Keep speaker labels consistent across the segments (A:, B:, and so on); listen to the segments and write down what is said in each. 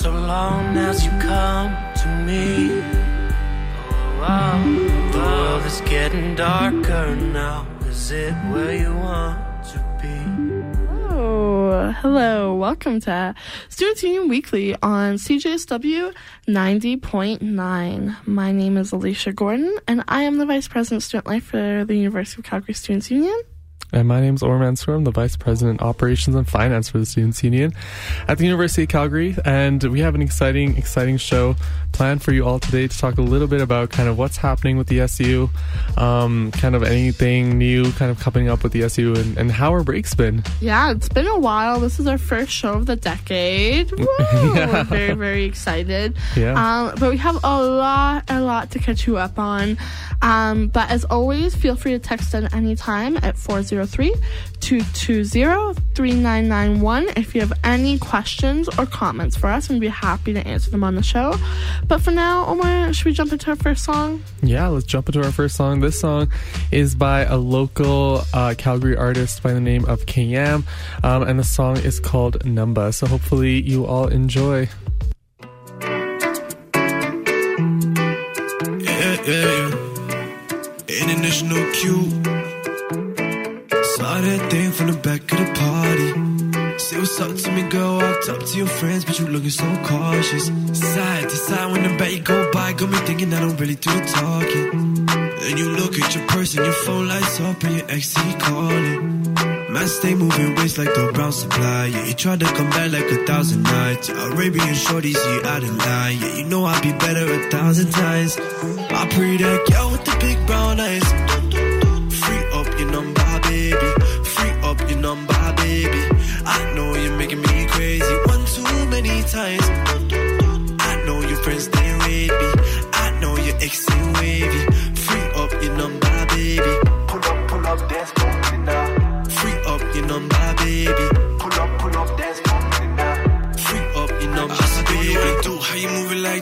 A: so long as you come to me. Oh, wow. The world is getting darker now. Is it where you want to be?
B: Oh, hello. Welcome to Students Union Weekly on CJSW 90.9. My name is Alicia Gordon, and I am the Vice President of Student Life for the University of Calgary Students Union.
C: And my name is Orman Storm, the Vice President, of Operations and Finance for the Students Union at the University of Calgary. And we have an exciting, exciting show planned for you all today to talk a little bit about kind of what's happening with the SU, um, kind of anything new kind of coming up with the SU, and, and how our break's been.
B: Yeah, it's been a while. This is our first show of the decade. Woo! We're very, very excited.
C: Yeah.
B: Um, but we have a lot, a lot to catch you up on. Um, but as always, feel free to text in anytime at 403 220 3991 if you have any questions or comments for us, and we'd be happy to answer them on the show. But for now, Omar, should we jump into our first song?
C: Yeah, let's jump into our first song. This song is by a local uh, Calgary artist by the name of KM, um, and the song is called Numba. So hopefully you all enjoy.
D: To your friends, but you looking so cautious. Side to side when the back go by, got me thinking I don't really do the talking. Then you look at your purse and your phone lights up and your ex he calling. Man, stay moving waist like the brown supply. Yeah, he tried to come back like a thousand nights. Arabian shorties, yeah, out of line. Yeah, you know I'd be better a thousand times. I pray that girl with the big Free up your number,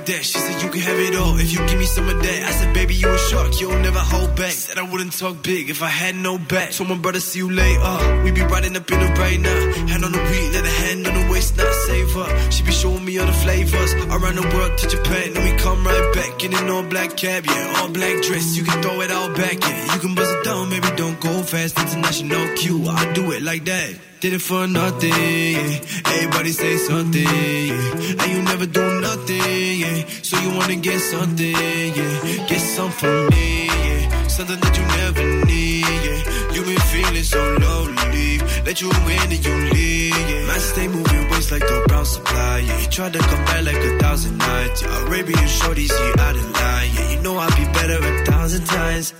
D: that? She said you can have it all if you give me some of that. I said, baby, you a shark, you'll never hold back. Said I wouldn't talk big if I had no back. Told my brother, see you later. We be riding up in the right now. Hand on the wheel, let a hand on the waist, not save her. She be showing me all the flavors. Around the world to Japan, then we come right back in an all black cab, yeah, all black dress. You can throw it all back, yeah. You can buzz it down, baby, don't go fast. International Q, I do it like that. Did it for nothing, yeah. Everybody say something, yeah. And you never do nothing, yeah. So you wanna get something, yeah. Get some from me, yeah. Something that you never need, yeah. You been feeling so lonely. Let you in and you leave, yeah. Man, stay moving waist like the brown supply, yeah. You tried to come back like a thousand nights, yeah. Arabian shorties, yeah, out of line, yeah. You know I'd be better a thousand times.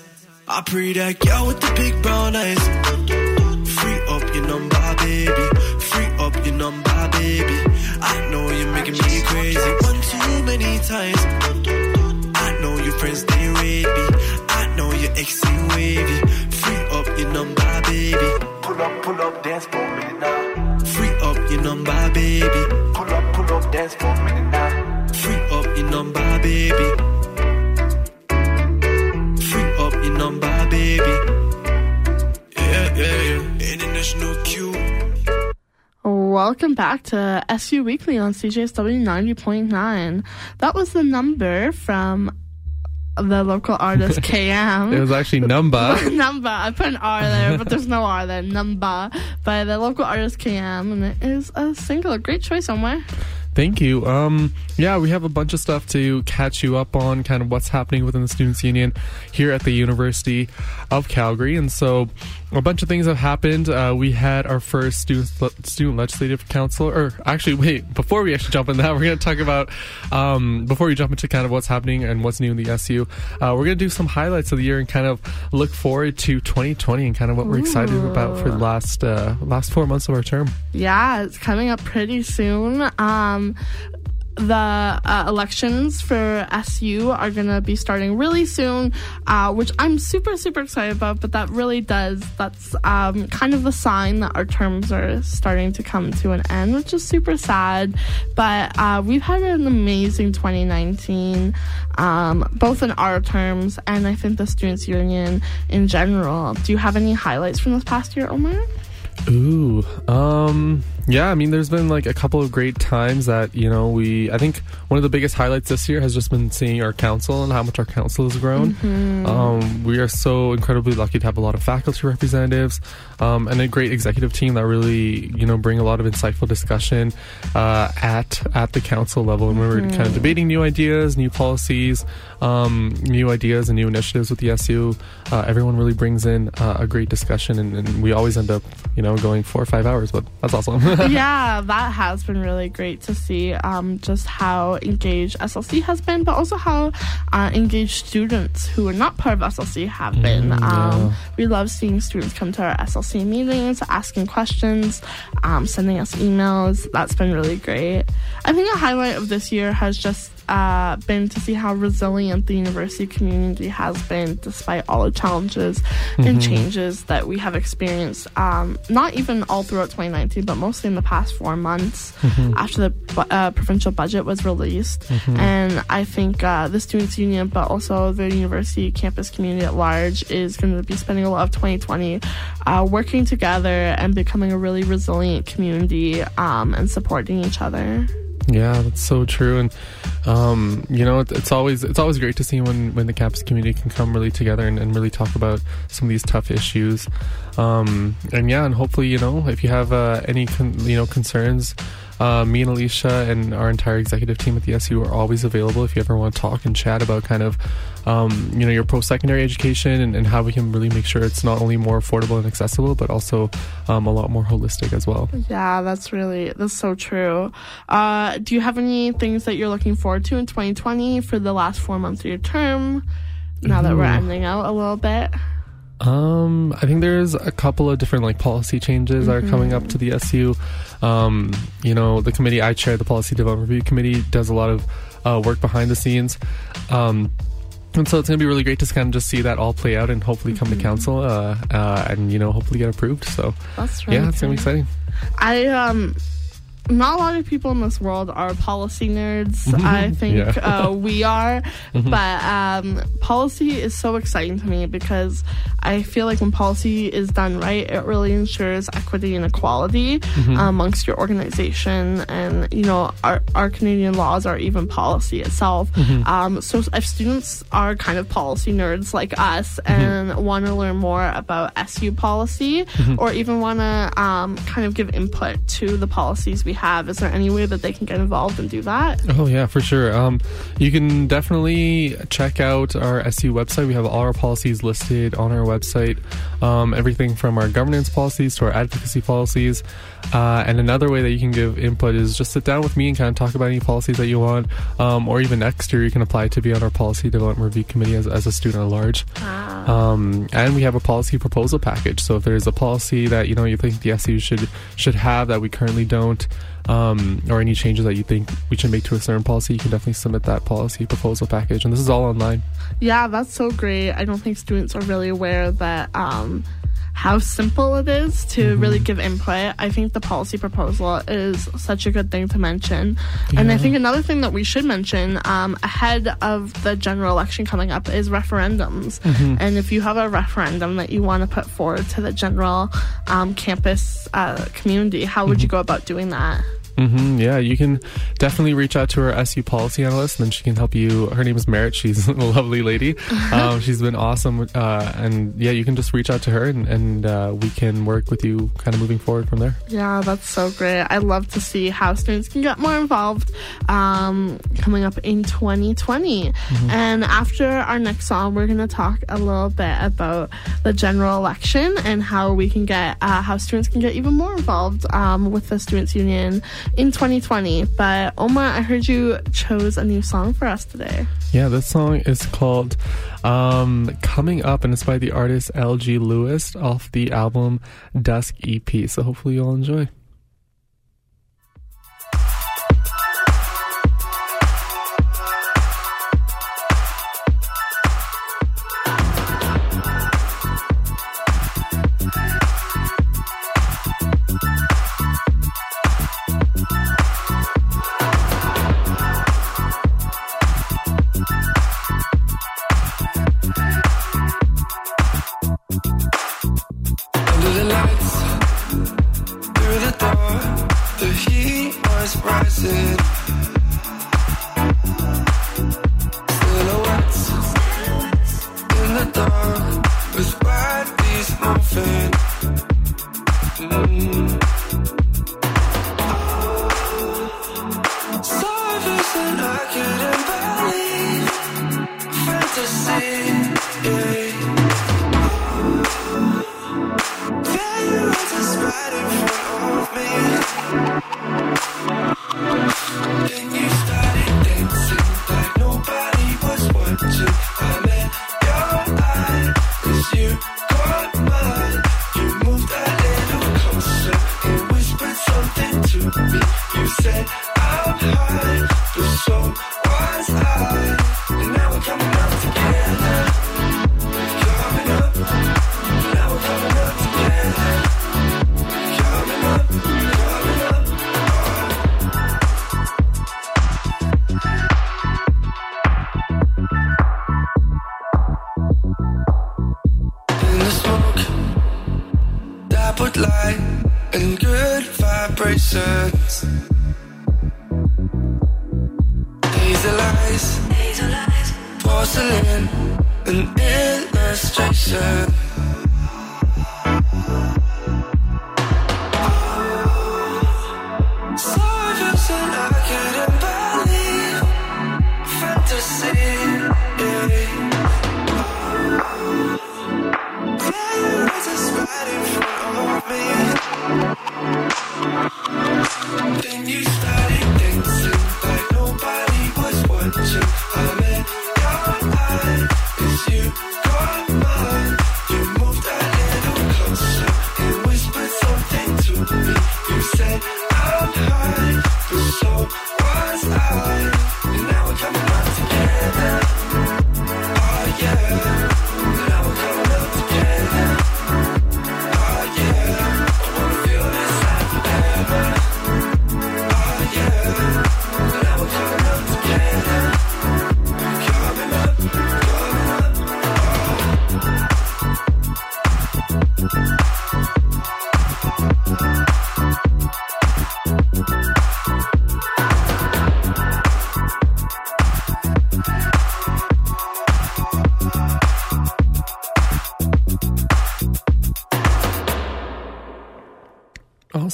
D: I pray that girl with the big brown eyes. Baby. Free up your number, baby. I know you're making me crazy one too many times. I know your friends they rate me. I know your ex ain't wavy. Free up your number, baby. Pull up, pull up, dance for me now. Free up your number, baby. Pull up, pull up, dance for me now. Free up your number, baby. Free up your number, baby. Yeah, yeah, yeah. International Q.
B: Welcome back to SU Weekly on CJSW 90.9. That was the number from the local artist KM.
C: It was actually Numba.
B: number. I put an R there, but there's no R there. Number by the local artist KM, and it is a single. A great choice, Omar.
C: Thank you. Um, yeah, we have a bunch of stuff to catch you up on, kind of what's happening within the Students Union here at the University of Calgary. And so a bunch of things have happened. Uh, we had our first student, student legislative council, or actually, wait, before we actually jump in that, we're going to talk about, um, before we jump into kind of what's happening and what's new in the SU, uh, we're going to do some highlights of the year and kind of look forward to 2020 and kind of what we're excited about for the last, uh, last four months of our term.
B: Yeah, it's coming up pretty soon. Um, the uh, elections for SU are going to be starting really soon, uh, which I'm super, super excited about. But that really does, that's um, kind of a sign that our terms are starting to come to an end, which is super sad. But uh, we've had an amazing 2019, um, both in our terms and I think the Students' Union in general. Do you have any highlights from this past year, Omar?
C: Ooh, um, yeah, I mean, there's been like a couple of great times that, you know, we, I think one of the biggest highlights this year has just been seeing our council and how much our council has grown.
B: Mm-hmm.
C: Um, we are so incredibly lucky to have a lot of faculty representatives um, and a great executive team that really, you know, bring a lot of insightful discussion uh, at at the council level. And we were kind of debating new ideas, new policies, um, new ideas, and new initiatives with the SU. Uh, everyone really brings in uh, a great discussion, and, and we always end up, you know, going four or five hours, but that's awesome.
B: yeah, that has been really great to see um, just how engaged SLC has been, but also how uh, engaged students who are not part of SLC have been.
C: Mm, yeah.
B: Um, we love seeing students come to our SLC meetings, asking questions, um, sending us emails. That's been really great. I think a highlight of this year has just uh, been to see how resilient the university community has been despite all the challenges and changes that we have experienced, um, not even all throughout 2019, but mostly in the past four months after the uh, provincial budget was released. And I think uh, the Students' Union, but also the university campus community at large, is going to be spending a lot of 2020 uh, working together and becoming a really resilient community um, and supporting each other.
C: Yeah, that's so true, and um, you know, it, it's always it's always great to see when when the campus community can come really together and, and really talk about some of these tough issues. Um, and yeah, and hopefully, you know, if you have uh, any con- you know concerns. Uh, me and Alicia and our entire executive team at the SU are always available if you ever want to talk and chat about kind of, um, you know, your post-secondary education and, and how we can really make sure it's not only more affordable and accessible, but also um, a lot more holistic as well.
B: Yeah, that's really that's so true. Uh, do you have any things that you're looking forward to in 2020 for the last four months of your term? Now that we're ending out a little bit.
C: Um, I think there's a couple of different like policy changes that are coming up to the SU. Um, you know, the committee I chair, the Policy Development Review Committee, does a lot of uh, work behind the scenes. Um, and so it's going to be really great to kind of just see that all play out and hopefully come to council uh, uh, and, you know, hopefully get approved. So,
B: That's really
C: yeah, it's going to be exciting.
B: I um not a lot of people in this world are policy nerds. I think
C: Yeah. Mm-hmm.
B: uh, we are, but um, policy is so exciting to me because I feel like when policy is done right, it really ensures equity and equality
C: Mm-hmm.
B: amongst your organization. And you know, our our Canadian laws are even policy itself.
C: Mm-hmm.
B: Um, so if students are kind of policy nerds like us
C: Mm-hmm.
B: and want to learn more about SU policy,
C: Mm-hmm.
B: or even want to um, kind of give input to the policies we have, is there any way that they can get involved and do that?
C: Oh yeah, for sure. Um, you can definitely check out our SU website. We have all our policies listed on our website. Um, everything from our governance policies to our advocacy policies. Uh, and another way that you can give input is just sit down with me and kind of talk about any policies that you want. Um, or even next year, you can apply to be on our policy development review committee as, as a student at large. Um, and we have a policy proposal package. So if there's a policy that you know you think the SU should should have that we currently don't, um, or any changes that you think we should make to a certain policy, you can definitely submit that policy proposal package. And this is all online.
B: Yeah, that's so great. I don't think students are really aware that um, how simple it is to really give input. I think the policy proposal is such a good thing to mention. And I think another thing that we should mention um, ahead of the general election coming up is referendums. And if you have a referendum that you want to put forward to the general um, campus uh, community, how would you go about doing that?
C: Hmm yeah, you can definitely reach out to our SU policy analyst, and then she can help you. Her name is Merritt. She's a lovely lady. Um, she's been awesome, uh, and yeah, you can just reach out to her, and, and uh, we can work with you, kind of moving forward from there.
B: Yeah, that's so great. I love to see how students can get more involved um, coming up in 2020. And after our next song, we're going to talk a little bit about the general election and how we can get, uh, how students can get even more involved um, with the Students' Union in 2020. But Omar, I heard you chose a new song for us today.
C: Yeah, this song is called um, Coming Up, and it's by the artist S.G. Lewis off the album Dusk EP. So hopefully you'll enjoy.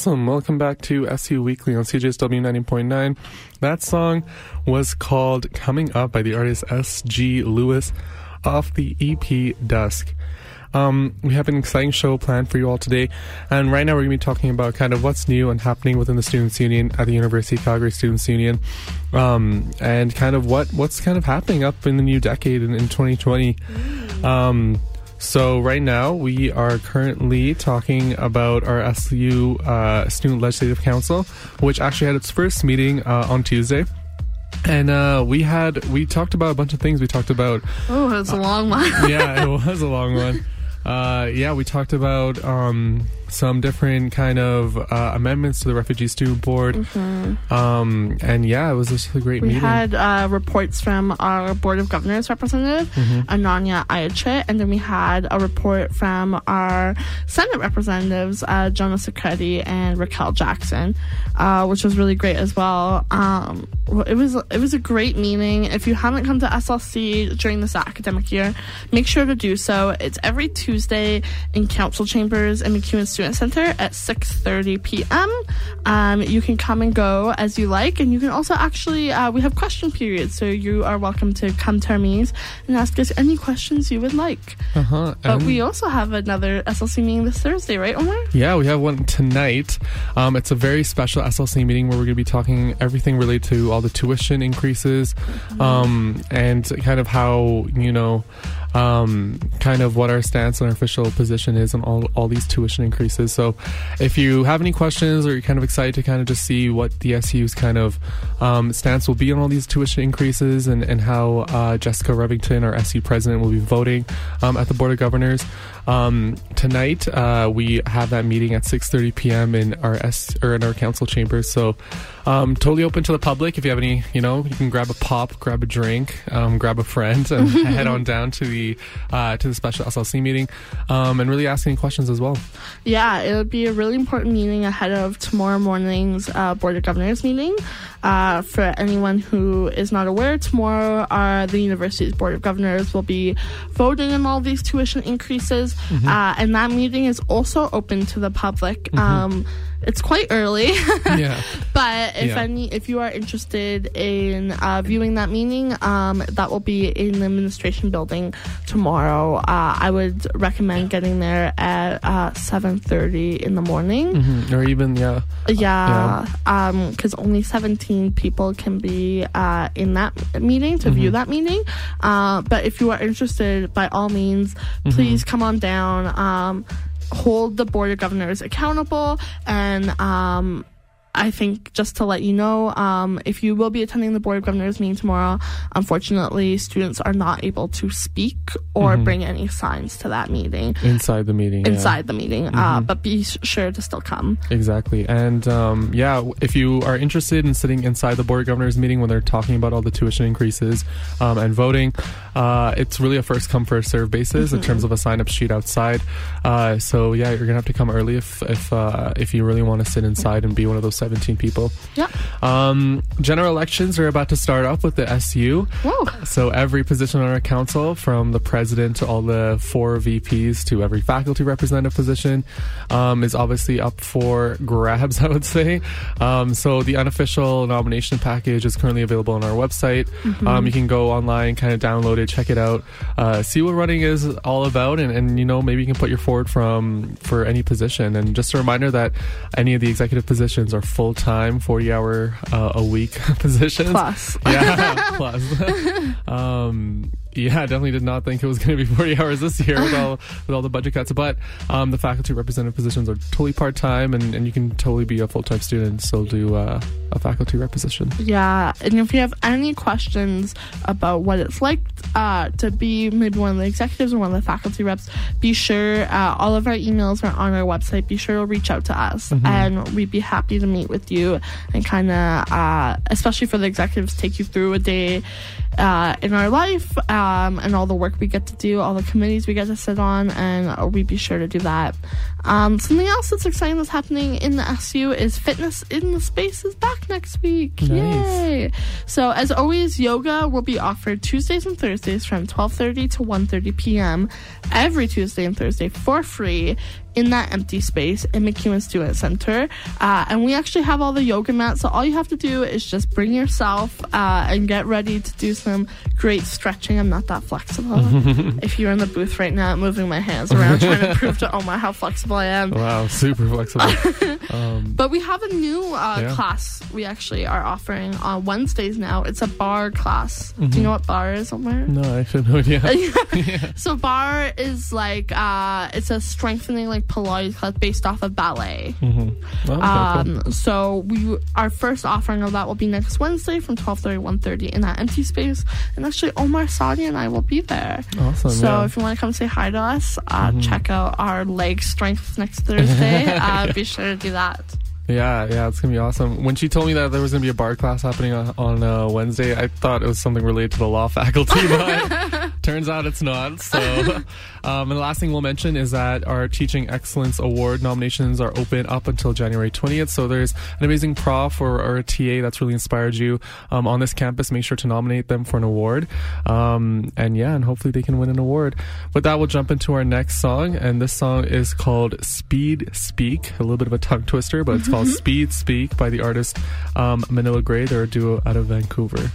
C: Awesome. Welcome back to SU Weekly on CJSW 90.9. That song was called Coming Up by the artist S.G. Lewis off the EP Dusk. Um, we have an exciting show planned for you all today, and right now we're going to be talking about kind of what's new and happening within the Students' Union at the University of Calgary Students' Union, um, and kind of what what's kind of happening up in the new decade in, in 2020. Um, so right now we are currently talking about our SU uh, Student Legislative Council, which actually had its first meeting uh, on Tuesday. And uh, we had we talked about a bunch of things. We talked about
B: Oh, it's a long one.
C: yeah, it was a long one. Uh, yeah, we talked about um, some different kind of uh, amendments to the refugee student board, um, and yeah, it was just a great
B: Mm-hmm. We had uh, reports from our Board of Governors representative,
C: Mm-hmm.
B: Ananya Ayachit, and then we had a report from our Senate representatives, uh, Jonah Secretti and Raquel Jackson, uh, which was really great as well. Um, it was it was a great meeting. If you haven't come to SLC during this academic year, make sure to do so. It's every Tuesday in Council Chambers and MacEwan Student Center at 6:30 p.m. Um, you can come and go as you like, and you can also actually uh, we have question periods, so you are welcome to come to our meetings and ask us any questions you would like.
C: uh-huh.
B: But
C: and-
B: we also have another SLC meeting this Thursday, right, Omar?
C: Yeah, we have one tonight. Um, it's a very special SLC meeting where we're going to be talking everything related to all the tuition increases, um, and kind of how you know, um, kind of what our stance and our official position is on all all these tuition increases. So, if you have any questions or you're kind of excited to kind of just see what the SU's kind of um, stance will be on all these tuition increases and and how uh, Jessica Revington, our SU president, will be voting um, at the board of governors. Um, tonight, uh, we have that meeting at 6:30 p.m. in our S or in our council chambers. So, um, totally open to the public. If you have any, you know, you can grab a pop, grab a drink, um, grab a friend, and head on down to the uh, to the special SLC meeting, um, and really ask any questions as well.
B: Yeah, it would be a really important meeting ahead of tomorrow morning's uh, Board of Governors meeting. Uh, for anyone who is not aware, tomorrow uh, the university's board of governors will be voting on all these tuition increases, uh, and that meeting is also open to the public. Um, it's quite early,
C: Yeah.
B: but if
C: Yeah.
B: any, if you are interested in uh, viewing that meeting, um, that will be in the administration building tomorrow. Uh, I would recommend getting there at uh, seven thirty in the morning.
C: Mhm. Or even, yeah.
B: Yeah, because only 17 people can be uh, in that meeting to view that meeting. Uh, but if you are interested, by all means, please come on down. Um, hold the board of governors accountable and um, I think just to let you know, um, if you will be attending the Board of Governors meeting tomorrow, unfortunately, students are not able to speak or bring any signs to that meeting
C: Inside the meeting. yeah.
B: inside the meeting. Uh, but be sure to still come.
C: Exactly. And um, yeah, if you are interested in sitting inside the Board of Governors meeting when they're talking about all the tuition increases um, and voting, uh, it's really a first come, first serve basis in terms of a sign up sheet outside. Uh, so yeah, you're going to have to come early if, if, uh, if you really want to sit inside and be one of those 17 people.
B: Yeah.
C: Um, general elections are about to start up with the SU.
B: Whoa.
C: So every position on our council, from the president to all the four VPs to every faculty representative position, um, is obviously up for grabs. I would say. Um, so the unofficial nomination package is currently available on our website. Um, you can go online, kind of download it, check it out, uh, see what running is all about, and, and you know maybe you can put your forward from for any position. And just a reminder that any of the executive positions are full time, forty hour uh, a week positions.
B: Plus.
C: Yeah, plus. um, yeah, definitely did not think it was going to be 40 hours this year with all with all the budget cuts. But um, the faculty representative positions are totally part time, and, and you can totally be a full time student and still do uh, a faculty rep position.
B: Yeah, and if you have any questions about what it's like uh, to be maybe one of the executives or one of the faculty reps, be sure uh, all of our emails are on our website. Be sure to reach out to us, and we'd be happy to meet with you and kind of, uh, especially for the executives, take you through a day uh, in our life um, and all the work we get to do, all the committees we get to sit on, and we'd be sure to do that. Um, something else that's exciting that's happening in the SU is Fitness in the Space is back next week.
C: Nice.
B: Yay! So as always, yoga will be offered Tuesdays and Thursdays from 12:30 to 1:30 p.m. every Tuesday and Thursday for free in that empty space in MacEwan Student Center. Uh, and we actually have all the yoga mats, so all you have to do is just bring yourself uh, and get ready to do some great stretching. I'm not that flexible. if you're in the booth right now, I'm moving my hands around trying to prove to Omar how flexible I am.
C: Wow, super flexible. um,
B: But we have a new uh,
C: Yeah.
B: class we actually are offering on Wednesdays now. It's a bar class.
C: Mm-hmm.
B: Do you know what bar is, Omar?
C: no, I actually have no idea.
B: So bar is like uh, it's a strengthening like Pilates class based off of ballet.
C: Oh, okay, cool.
B: Um, so we our first offering of that will be next Wednesday from 12:30 1:30 in that empty space. And actually Omar Sadi and I will be there.
C: Awesome.
B: So
C: yeah.
B: if you want to come say hi to us, uh, check out our leg strength next Thursday. uh, be sure to do that.
C: Yeah, yeah, it's gonna be awesome. When she told me that there was gonna be a bar class happening on, on uh, Wednesday, I thought it was something related to the law faculty, but turns out it's not. So, um, and the last thing we'll mention is that our Teaching Excellence Award nominations are open up until January 20th. So there's an amazing prof or, or a TA that's really inspired you um, on this campus. Make sure to nominate them for an award, um, and yeah, and hopefully they can win an award. With that, we'll jump into our next song, and this song is called Speed Speak. A little bit of a tongue twister, but it's called Speed Speak by the artist um, Manila Grey. They're a duo out of Vancouver.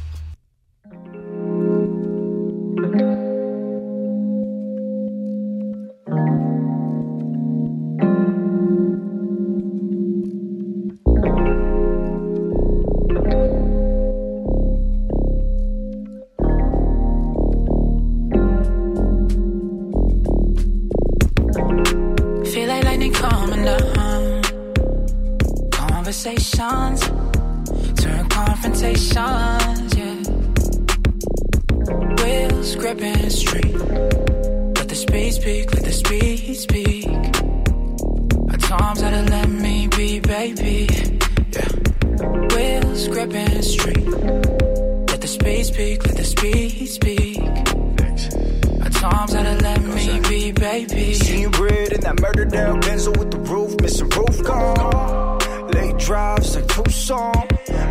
E: Like
F: Tucson.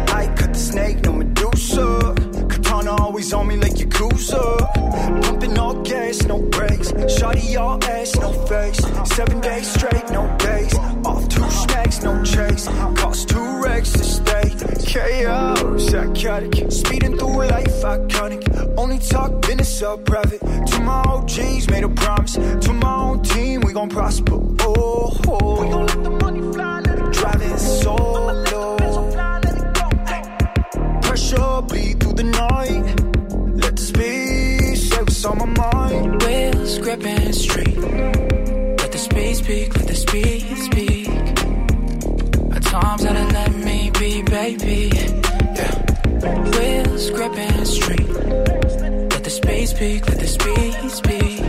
F: I cut the snake no Medusa. Katana Always on me like Yakuza. Pumping all gas, no brakes. Shotty all ass, no face. Seven days straight, no days. Off two snacks, no chase. Cost two racks to stay. KO, psychotic. Speeding through life, iconic. Only talk business up private. To my OGs, made a promise. To my own team, we gon' prosper. Oh, oh. we gon' let the money fly. Let it Driving solo.
E: Gripping straight. Let the speed speak, let the speed speak. At times that it let me be, baby. Yeah. Wheels gripping straight. Let the speed speak, let the speed speak.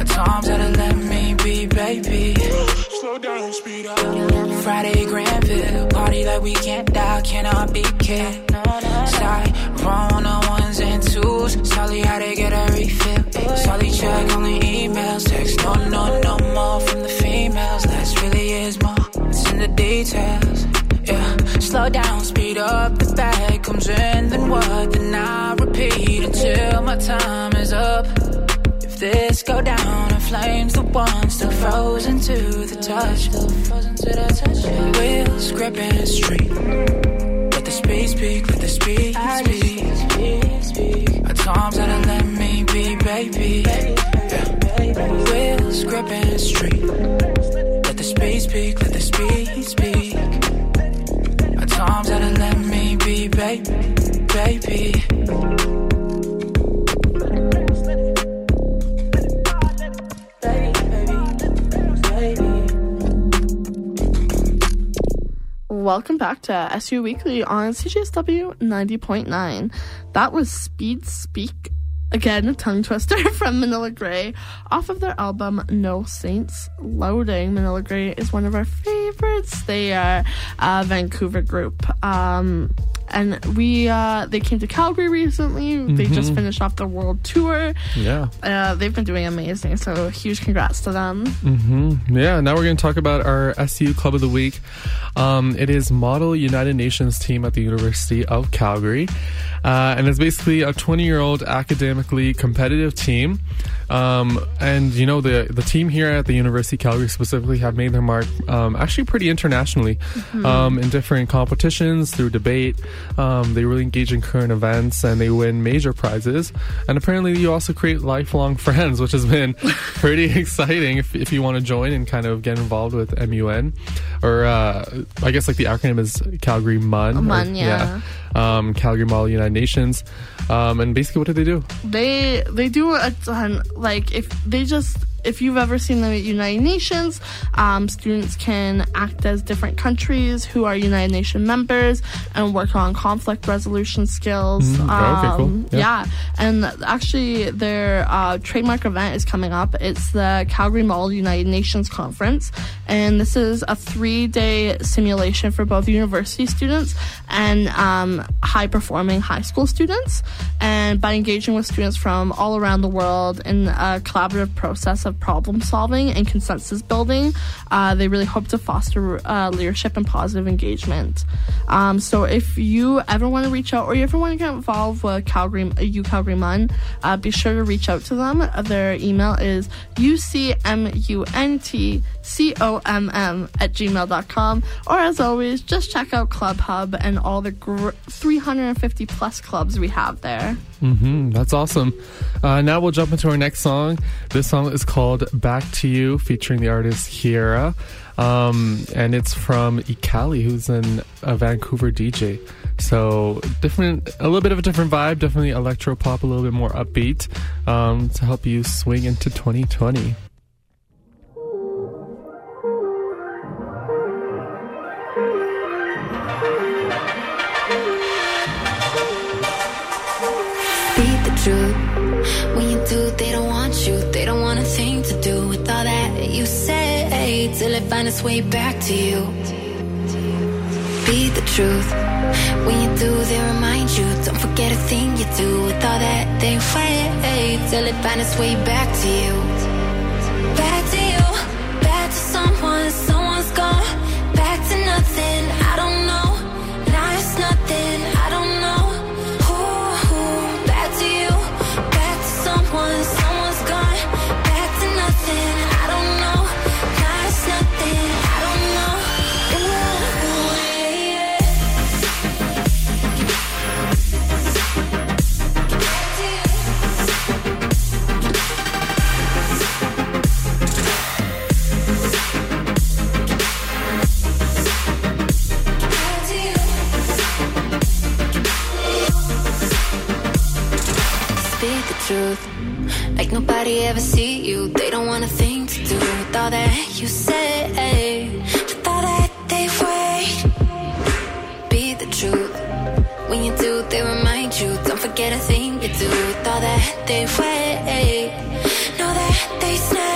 E: At times that it let me be, baby. Slow down, speed up. Friday Granville, party like we can't die, cannot be killed. Side, wrong on the ones and twos. Solly how to get a refill. Check only emails, text no, no, no more from the females. Less really is more. It's in the details. Yeah, slow down, speed up. The bag comes in, then what? Then I repeat until my time is up. If this go down in flames, the one still frozen to the touch. Wheels gripping straight. Let the speed speak, let the speed speak. At times that it let baby. Yeah. Wheels gripping straight. Let the speed speak, let the speed speak. At times that let me be, baby, baby.
B: Welcome back to SU Weekly on CJSW 90.9. That was Speed Speak, again, a tongue twister from Manila Grey, off of their album No Saints Loading. Manila Grey is one of our favorites. They are a Vancouver group. Um, and we uh, they came to Calgary recently. They just finished off the world tour.
C: Yeah.
B: Uh, they've been doing amazing. So huge congrats to them.
C: Yeah, now we're going to talk about our SU Club of the Week. Um, it is Model United Nations team at the University of Calgary. Uh, and it's basically a 20 year old academically competitive team. Um, and, you know, the, the team here at the University of Calgary specifically have made their mark um, actually pretty internationally um, in different competitions through debate. Um, they really engage in current events and they win major prizes. And apparently, you also create lifelong friends, which has been pretty exciting if, if you want to join and kind of get involved with MUN. Or uh, I guess like the acronym is Calgary MUN. or-
B: MUN, yeah.
C: Um, Calgary Model United Nations. Um, and basically, what do they do?
B: they they do a ton like if they just if you've ever seen them at the United Nations, um, students can act as different countries who are United Nation members and work on conflict resolution skills.
C: Mhm. Oh, okay, cool.
B: Um,
C: Yeah.
B: yeah. and actually their uh, trademark event is coming up. It's the Calgary Model United Nations Conference, and this is a three-day simulation for both university students and um, high-performing high school students. And by engaging with students from all around the world in a collaborative process of problem solving and consensus building, uh, they really hope to foster uh, leadership and positive engagement. Um, so if you ever want to reach out or you ever want to get involved with Calgary, U Calgary Mun, uh, be sure to reach out to them. Their email is ucmuntcomm at gmail.com. Or as always, just check out Club Hub and all the gr- 350 plus clubs we have there.
C: hmm that's awesome. Uh, now we'll jump into our next song. This song is called Back to You, featuring the artist Kiera. Um, and it's from Ekali, who's an, a Vancouver DJ. So different, a little bit of a different vibe, definitely electro pop, a little bit more upbeat um, to help you swing into 2020.
G: Say till it find its way back to you. Be the truth. When you do, they remind you. Don't forget a thing you do with all that they wait till it find its way back to you. Back to you. Back to someone. Someone's gone. Truth. Like nobody ever see you. They don't want a thing to do with all that you say. With all that they wait. Be the truth. When you do, they remind you. Don't forget a thing you do with all that they wait. Know that they snake.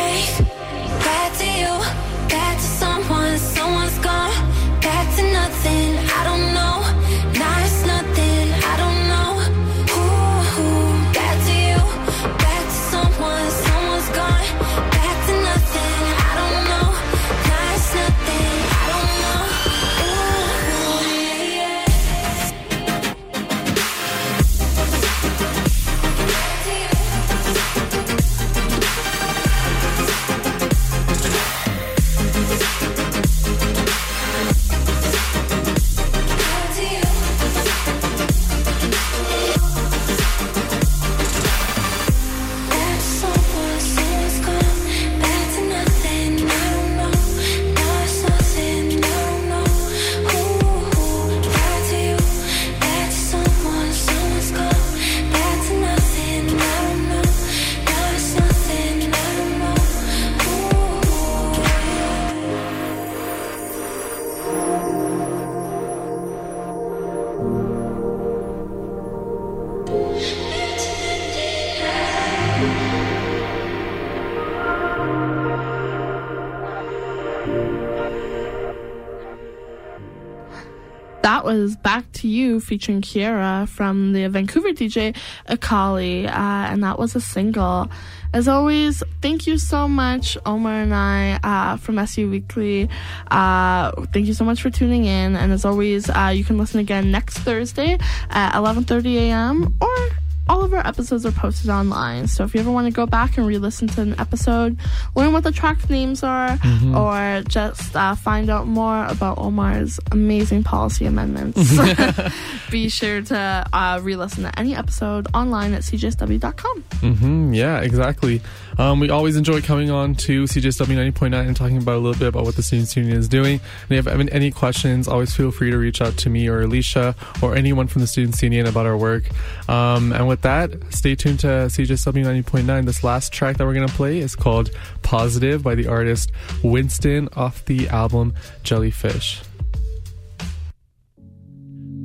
G: Back to You
B: featuring Kiera from the Vancouver DJ Ekali, uh, and that was a single. As always, thank you so much, Omar and I uh, from SU Weekly. Uh, thank you so much for tuning in, and as always, uh, you can listen again next Thursday at 11:30 a.m. or all of our episodes are posted online. So if you ever want to go back and re-listen to an episode, learn what the track names are, or just uh, find out more about Omar's amazing policy amendments, be sure to uh, re-listen to any episode online at cjsw.com.
C: hmm yeah, exactly. Um, we always enjoy coming on to CJSW 90.9 and talking about a little bit about what the Students Union is doing. And if you have any questions, always feel free to reach out to me or Alicia or anyone from the Students Union about our work. Um, and with that, stay tuned to CJSW 90.9. This last track that we're going to play is called Positive by the artist Winston off the album Jellyfish.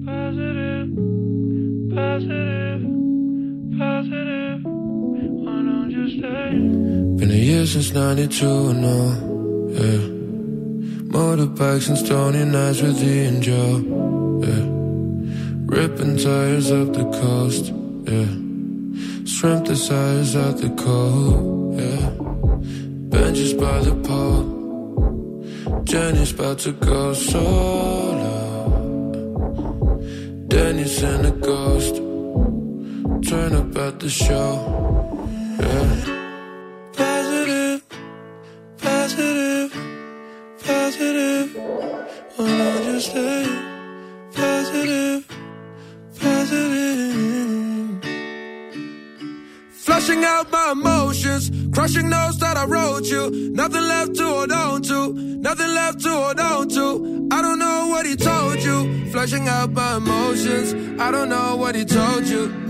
A: Positive, positive, positive. Why don't you stay?
D: Been a year since 92 and all, yeah. Motorbikes and stony nights with the and Joe, yeah. Ripping tires up the coast, yeah. Shrimp the size out the cold, yeah. Benches by the pole. Jenny's about to go solo. Danny's in a ghost. Turn up at the show, yeah. You. Nothing left to hold on to, nothing left to hold on to. I don't know what he told you. Flushing out my emotions, I don't know what he told you.